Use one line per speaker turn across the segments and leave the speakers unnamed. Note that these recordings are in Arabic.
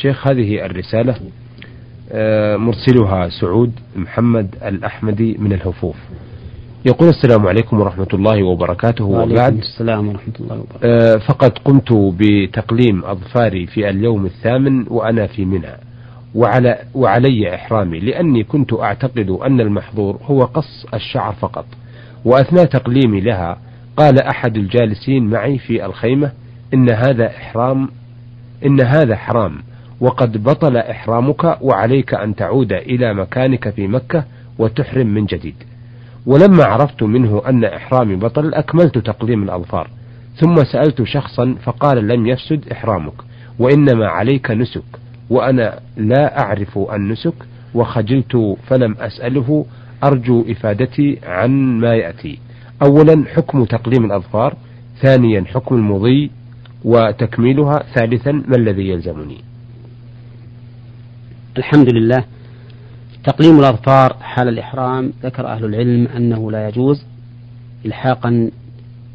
شيخ هذه الرسالة آه، مرسلها سعود محمد الأحمدي من الهفوف. يقول السلام عليكم ورحمة الله وبركاته.
وبعد السلام ورحمة الله وبركاته.
آه، فقد قمت بتقليم أظفاري في اليوم الثامن وأنا في منى وعلى وعلي إحرامي لأني كنت أعتقد أن المحظور هو قص الشعر فقط. وأثناء تقليمي لها قال أحد الجالسين معي في الخيمة إن هذا إحرام إن هذا حرام. وقد بطل إحرامك وعليك أن تعود إلى مكانك في مكة وتحرم من جديد. ولما عرفت منه أن إحرامي بطل أكملت تقليم الأظفار. ثم سألت شخصا فقال لم يفسد إحرامك وإنما عليك نسك وأنا لا أعرف النسك وخجلت فلم أسأله أرجو إفادتي عن ما يأتي. أولا حكم تقليم الأظفار ثانيا حكم المضي وتكميلها ثالثا ما الذي يلزمني.
الحمد لله. تقليم الأظفار حال الإحرام ذكر أهل العلم أنه لا يجوز إلحاقا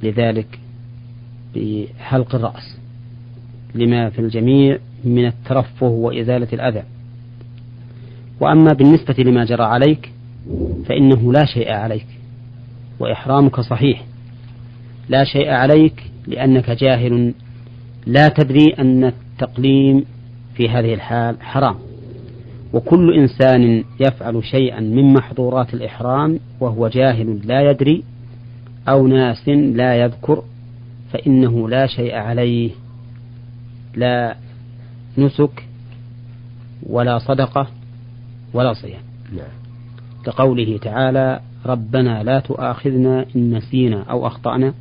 لذلك بحلق الرأس لما في الجميع من الترفه وإزالة الأذى. وأما بالنسبة لما جرى عليك فإنه لا شيء عليك وإحرامك صحيح. لا شيء عليك لأنك جاهل. لا تدري أن التقليم في هذه الحال حرام. وكل إنسان يفعل شيئا من محظورات الإحرام وهو جاهل لا يدري أو ناس لا يذكر فإنه لا شيء عليه لا نسك ولا صدقة ولا صيام. نعم. كقوله تعالى ربنا لا تؤاخذنا إن نسينا أو أخطأنا.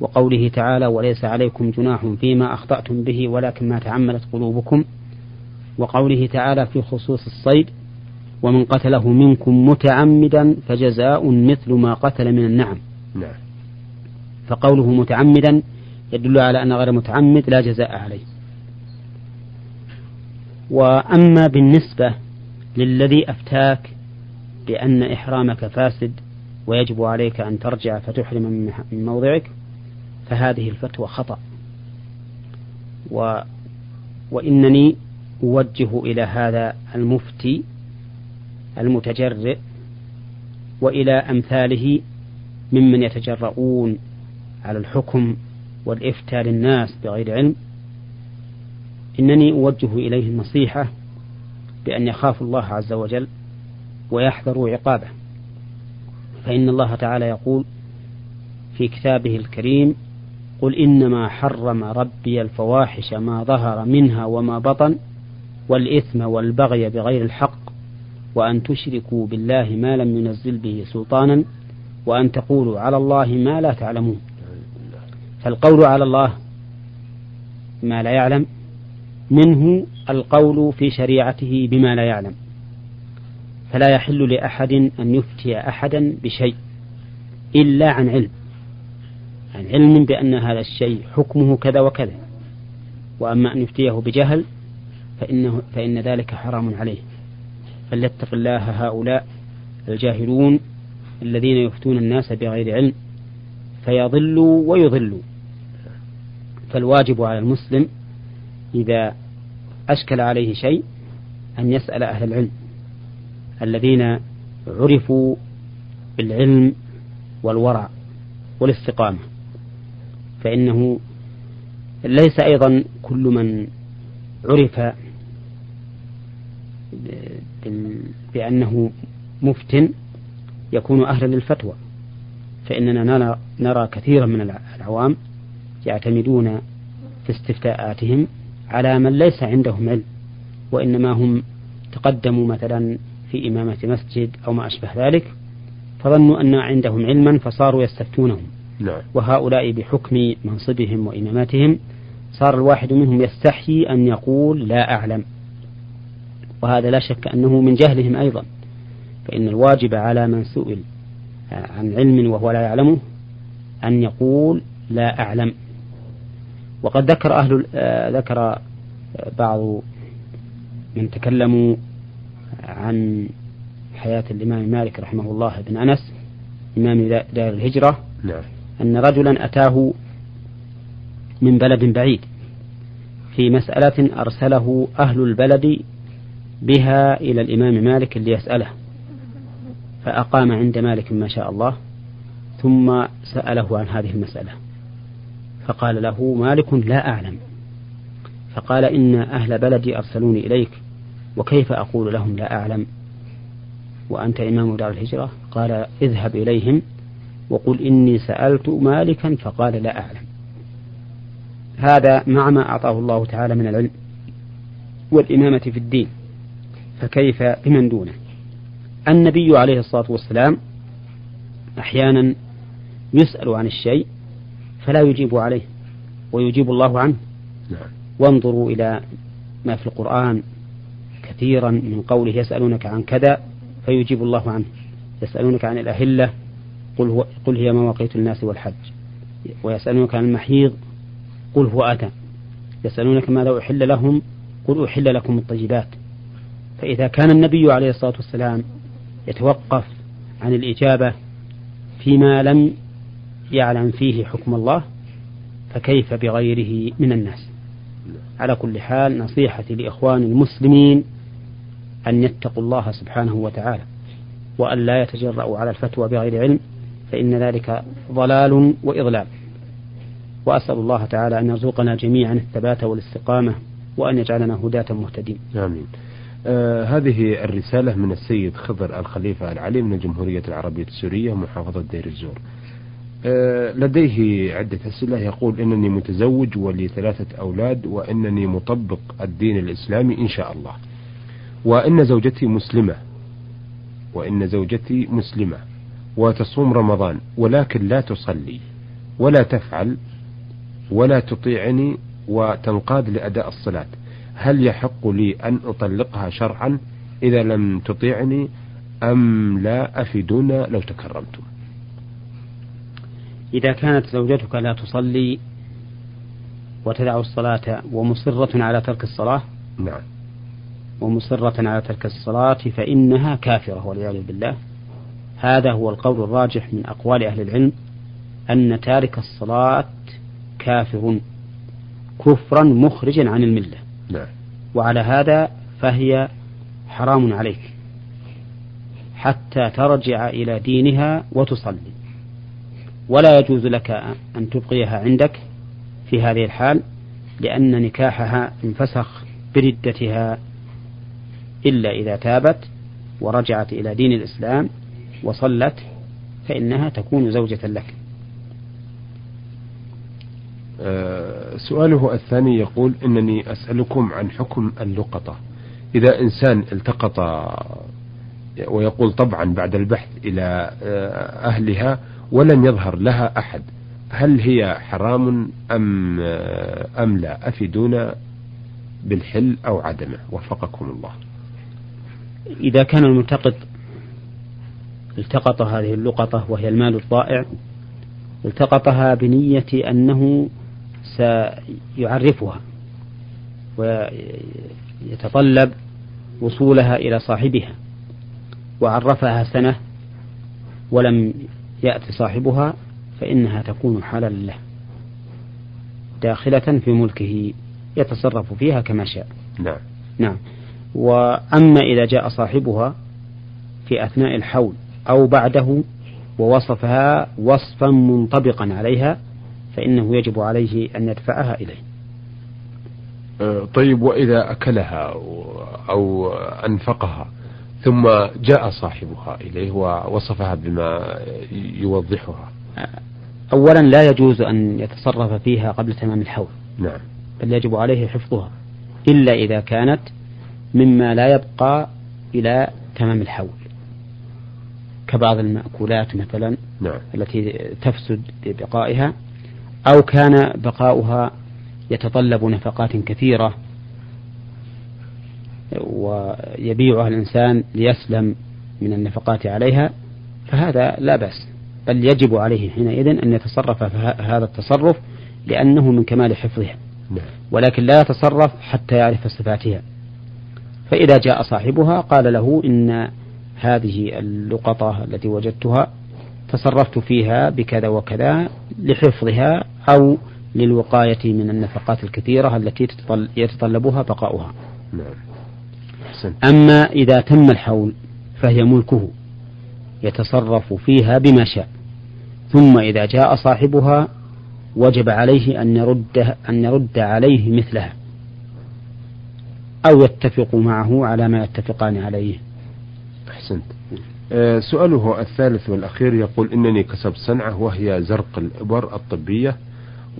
وقوله تعالى وليس عليكم جناح فيما أخطأتم به ولكن ما تعمدت قلوبكم. وقوله تعالى في خصوص الصيد ومن قتله منكم متعمدا فجزاء مثل ما قتل من النعم. نعم. فقوله متعمدا يدل على أن غير متعمد لا جزاء عليه. وأما بالنسبة للذي أفتاك بأن إحرامك فاسد ويجب عليك أن ترجع فتحرم من موضعك فهذه الفتوى خطأ. و وإنني أوجه إلى هذا المفتي المتجرئ وإلى أمثاله ممن يتجرؤون على الحكم والإفتاء للناس بغير علم. إنني أوجه إليه النصيحة بأن يخافوا الله عز وجل ويحذروا عقابه. فإن الله تعالى يقول في كتابه الكريم قل إنما حرم ربي الفواحش ما ظهر منها وما بطن والإثم والبغي بغير الحق وأن تشركوا بالله ما لم ينزل به سلطانا وأن تقولوا على الله ما لا تعلمون. فالقول على الله ما لا يعلم منه القول في شريعته بما لا يعلم. فلا يحل لأحد أن يفتي أحدا بشيء إلا عن علم عن علم بأن هذا الشيء حكمه كذا وكذا. وأما أن يفتيه بجهل فإنه فإن ذلك حرام عليه. فليتق الله هؤلاء الجاهلون الذين يفتون الناس بغير علم فيضلوا ويضلوا. فالواجب على المسلم إذا أشكل عليه شيء أن يسأل أهل العلم الذين عرفوا بالعلم والورع والاستقامة. فإنه ليس أيضا كل من عرف بأنه مفتن يكون أهلا للفتوى. فإننا نرى, نرى كثيرا من العوام يعتمدون في استفتاءاتهم على من ليس عندهم علم وإنما هم تقدموا مثلا في إمامة مسجد أو ما أشبه ذلك فظنوا أن عندهم علما فصاروا يستفتونهم. نعم. وهؤلاء بحكم منصبهم وإماماتهم صار الواحد منهم يستحي أن يقول لا أعلم. وهذا لا شك أنه من جهلهم أيضا فإن الواجب على من سئل عن علم وهو لا يعلمه أن يقول لا أعلم وقد ذكر أهل آه، ذكر بعض من تكلموا عن حياة الإمام مالك رحمه الله بن أنس إمام دار الهجرة نعم. أن رجلا أتاه من بلد بعيد في مسألة أرسله أهل البلد بها إلى الإمام مالك ليسأله فأقام عند مالك ما شاء الله ثم سأله عن هذه المسألة. فقال له مالك لا أعلم. فقال إن أهل بلدي أرسلوني إليك وكيف أقول لهم لا أعلم؟ وأنت إمام دار الهجرة؟ قال اذهب إليهم وقل إني سألت مالكا فقال لا أعلم. هذا مع ما أعطاه الله تعالى من العلم والإمامة في الدين. فكيف بمن دونه؟ النبي عليه الصلاة والسلام أحيانا يسأل عن الشيء فلا يجيب عليه ويجيب الله عنه. نعم. وانظروا إلى ما في القرآن كثيرا من قوله يسألونك عن كذا فيجيب الله عنه. يسألونك عن الأهلة قل, هو قل هي مواقيت الناس والحج. ويسألونك عن المحيض قل هو أتى يسألونك ماذا أحل لهم قل أحل لكم الطيبات. فإذا كان النبي عليه الصلاة والسلام يتوقف عن الإجابة فيما لم يعلم فيه حكم الله فكيف بغيره من الناس؟ على كل حال نصيحتي لإخوان المسلمين أن يتقوا الله سبحانه وتعالى وأن لا يتجرأوا على الفتوى بغير علم فإن ذلك ضلال وإضلال. وأسأل الله تعالى أن يرزقنا جميعا الثبات والاستقامة وأن يجعلنا هداة مهتدين.
آمين. آه هذه الرسالة من السيد خضر الخليفة العلي من الجمهورية العربية السورية محافظة دير الزور. آه لديه عدة أسئلة. يقول إنني متزوج ولي ثلاثة أولاد وإنني مطبق الدين الإسلامي إن شاء الله. وإن زوجتي مسلمة. وإن زوجتي مسلمة. وتصوم رمضان ولكن لا تصلي ولا تفعل ولا تطيعني وتنقاد لأداء الصلاة. هل يحق لي أن أطلقها شرعا إذا لم تطيعني أم لا أفيدونا لو تكرمتم؟
إذا كانت زوجتك لا تصلي وتدع الصلاة ومصرة على ترك الصلاة؟
نعم.
ومصرة على ترك الصلاة فإنها كافرة والعياذ بالله. هذا هو القول الراجح من أقوال أهل العلم أن تارك الصلاة كافر كفرا مخرجا عن الملة.
نعم.
وعلى هذا فهي حرام عليك حتى ترجع إلى دينها وتصلي ولا يجوز لك أن تبقيها عندك في هذه الحال لأن نكاحها انفسخ بردتها إلا إذا تابت ورجعت إلى دين الإسلام وصلت فإنها تكون زوجة لك
سؤاله الثاني يقول إنني أسألكم عن حكم اللقطة. إذا إنسان التقط ويقول طبعا بعد البحث إلى آه، أهلها ولم يظهر لها أحد هل هي حرام أم آه، أم لا؟ أفيدونا بالحل أو عدمه. وفقكم الله.
إذا كان الملتقط التقط هذه اللقطة وهي المال الضائع التقطها بنية أنه سيعرفها ويتطلب وصولها إلى صاحبها. وعرفها سنة ولم يأتي صاحبها فإنها تكون حلالا له داخلة في ملكه يتصرف فيها كما شاء.
نعم.
نعم. وأما إذا جاء صاحبها في أثناء الحول أو بعده ووصفها وصفا منطبقا عليها فإنه يجب عليه أن يدفعها إليه.
أه، طيب وإذا أكلها أو أنفقها ثم جاء صاحبها إليه ووصفها بما يوضحها.
أولا لا يجوز أن يتصرف فيها قبل تمام الحول.
نعم.
بل يجب عليه حفظها إلا إذا كانت مما لا يبقى إلى تمام الحول. كبعض المأكولات مثلا
نعم.
التي تفسد ببقائها أو كان بقاؤها يتطلب نفقات كثيرة ويبيعها الإنسان ليسلم من النفقات عليها فهذا لا بأس. بل يجب عليه حينئذ أن يتصرف هذا التصرف لأنه من كمال حفظها.
نعم.
ولكن لا يتصرف حتى يعرف صفاتها. فإذا جاء صاحبها قال له إن هذه اللقطة التي وجدتها تصرفت فيها بكذا وكذا لحفظها أو للوقاية من النفقات الكثيرة التي يتطلبها بقاؤها.
نعم.
أما إذا تم الحول فهي ملكه يتصرف فيها بما شاء. ثم إذا جاء صاحبها وجب عليه أن يرد أن يرد عليه مثلها أو يتفق معه على ما يتفقان عليه.
أحسنت. أه سؤاله الثالث والأخير يقول إنني كسبت صنعة وهي زرق الإبر الطبية.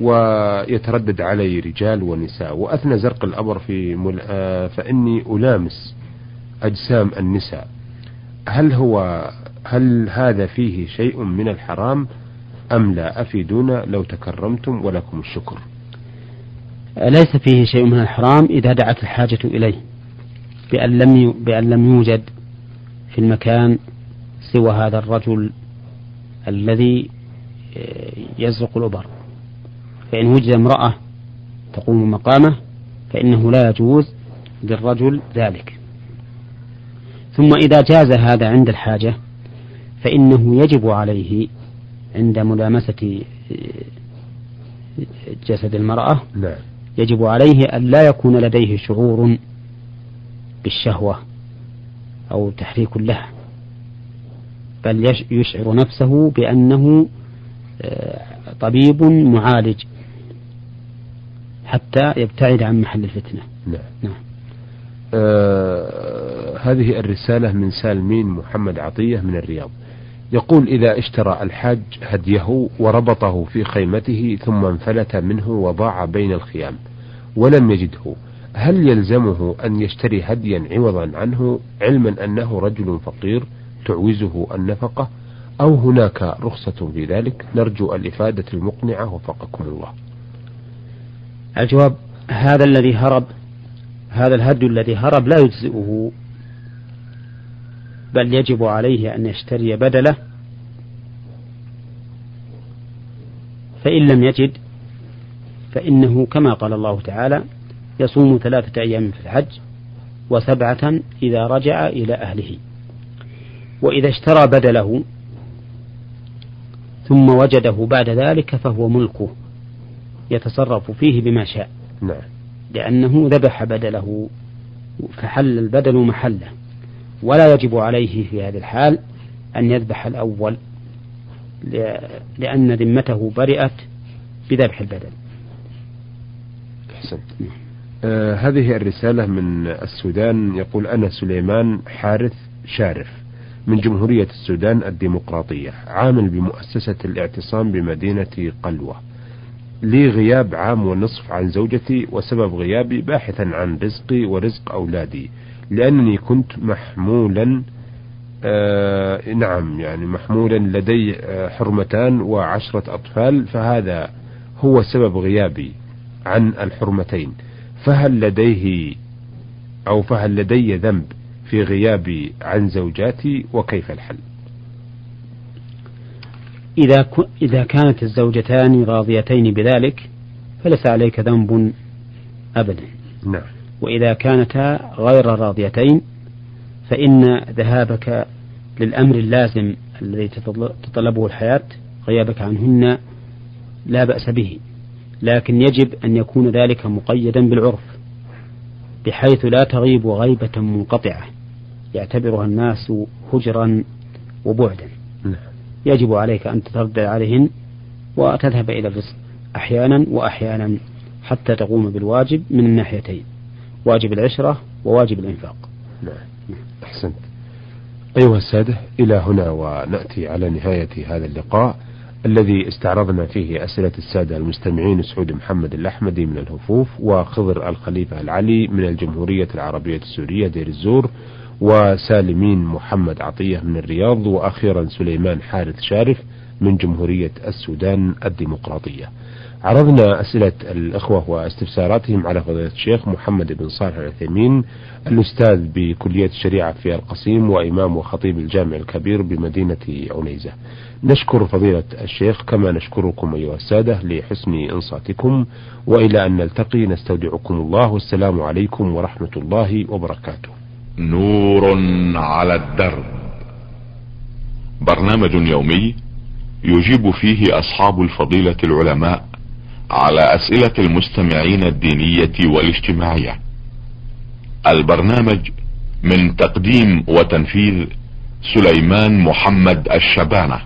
ويتردد علي رجال ونساء. وأثنى زرق الأبر في مل... أه فإني ألامس أجسام النساء. هل هو هل هذا فيه شيء من الحرام أم لا؟ أفيدونا لو تكرمتم ولكم الشكر.
ليس فيه شيء من الحرام إذا دعت الحاجة إليه؟ بأن لم بأن لم يوجد في المكان سوى هذا الرجل الذي آه، يزرق الأبر. فإن وجد امرأة تقوم مقامه فإنه لا يجوز للرجل ذلك ثم إذا جاز هذا عند الحاجة فإنه يجب عليه عند ملامسة آه، جسد المرأة
نعم.
يجب عليه أن لا يكون لديه شعور بالشهوة أو تحريك لها بل يشعر نفسه بأنه آه، طبيب معالج حتى يبتعد عن محل الفتنة.
نعم, نعم. آه هذه الرسالة من سالمين محمد عطية من الرياض. يقول إذا اشترى الحاج هديه وربطه في خيمته ثم انفلت منه وضاع بين الخيام ولم يجده هل يلزمه أن يشتري هديا عوضا عنه علما أنه رجل فقير تعوزه النفقة؟ أو هناك رخصة في ذلك؟ نرجو الإفادة المقنعة وفقكم الله.
الجواب هذا الذي هرب هذا الهدي الذي هرب لا يجزئه بل يجب عليه أن يشتري بدله. فإن لم يجد فإنه كما قال الله تعالى يصوم ثلاثة أيام في الحج وسبعة إذا رجع إلى أهله. وإذا اشترى بدله ثم وجده بعد ذلك فهو ملكه. يتصرف فيه بما شاء.
نعم.
لأنه ذبح بدله فحل البدل محله. ولا يجب عليه في هذه الحال أن يذبح الأول لأن ذمته برئت بذبح البدل.
أحسنت. آه هذه الرسالة من السودان. يقول أنا سليمان حارث شارف من جمهورية السودان الديمقراطية عامل بمؤسسة الاعتصام بمدينة قلوة. لي غياب عام ونصف عن زوجتي وسبب غيابي باحثا عن رزقي ورزق أولادي لأنني كنت محمولا آه نعم يعني محمولا لدي آه حرمتان وعشرة أطفال فهذا هو سبب غيابي عن الحرمتين. فهل لديه أو فهل لدي ذنب في غيابي عن زوجاتي؟ وكيف الحل؟
إذا إذا كانت الزوجتان راضيتين بذلك فليس عليك ذنب أبدا.
نعم.
وإذا كانتا غير راضيتين فإن ذهابك للأمر اللازم الذي تطلبه الحياة غيابك عنهن لا بأس به. لكن يجب أن يكون ذلك مقيدا بالعرف بحيث لا تغيب غيبة منقطعة يعتبرها الناس هجرا وبعدا.
نعم.
يجب عليك أن تتردد عليهن وتذهب إلى الرزق أحيانا وأحيانا حتى تقوم بالواجب من الناحيتين واجب العشرة وواجب الإنفاق.
نعم. أحسنت. أيها السادة إلى هنا ونأتي على نهاية هذا اللقاء الذي استعرضنا فيه أسئلة السادة المستمعين سعود محمد الأحمدي من الهفوف وخضر الخليفة العلي من الجمهورية العربية السورية دير الزور وسالمين محمد عطية من الرياض وأخيرا سليمان حارث شارف من جمهورية السودان الديمقراطية. عرضنا أسئلة الأخوة واستفساراتهم على فضيلة الشيخ محمد بن صالح العثيمين الأستاذ بكلية الشريعة في القصيم وإمام وخطيب الجامع الكبير بمدينة عنيزة. نشكر فضيلة الشيخ كما نشكركم أيها السادة لحسن إنصاتكم وإلى أن نلتقي نستودعكم الله والسلام عليكم ورحمة الله وبركاته.
نور على الدرب. برنامج يومي يجيب فيه أصحاب الفضيلة العلماء على أسئلة المستمعين الدينية والاجتماعية. البرنامج من تقديم وتنفيذ سليمان محمد الشبانة.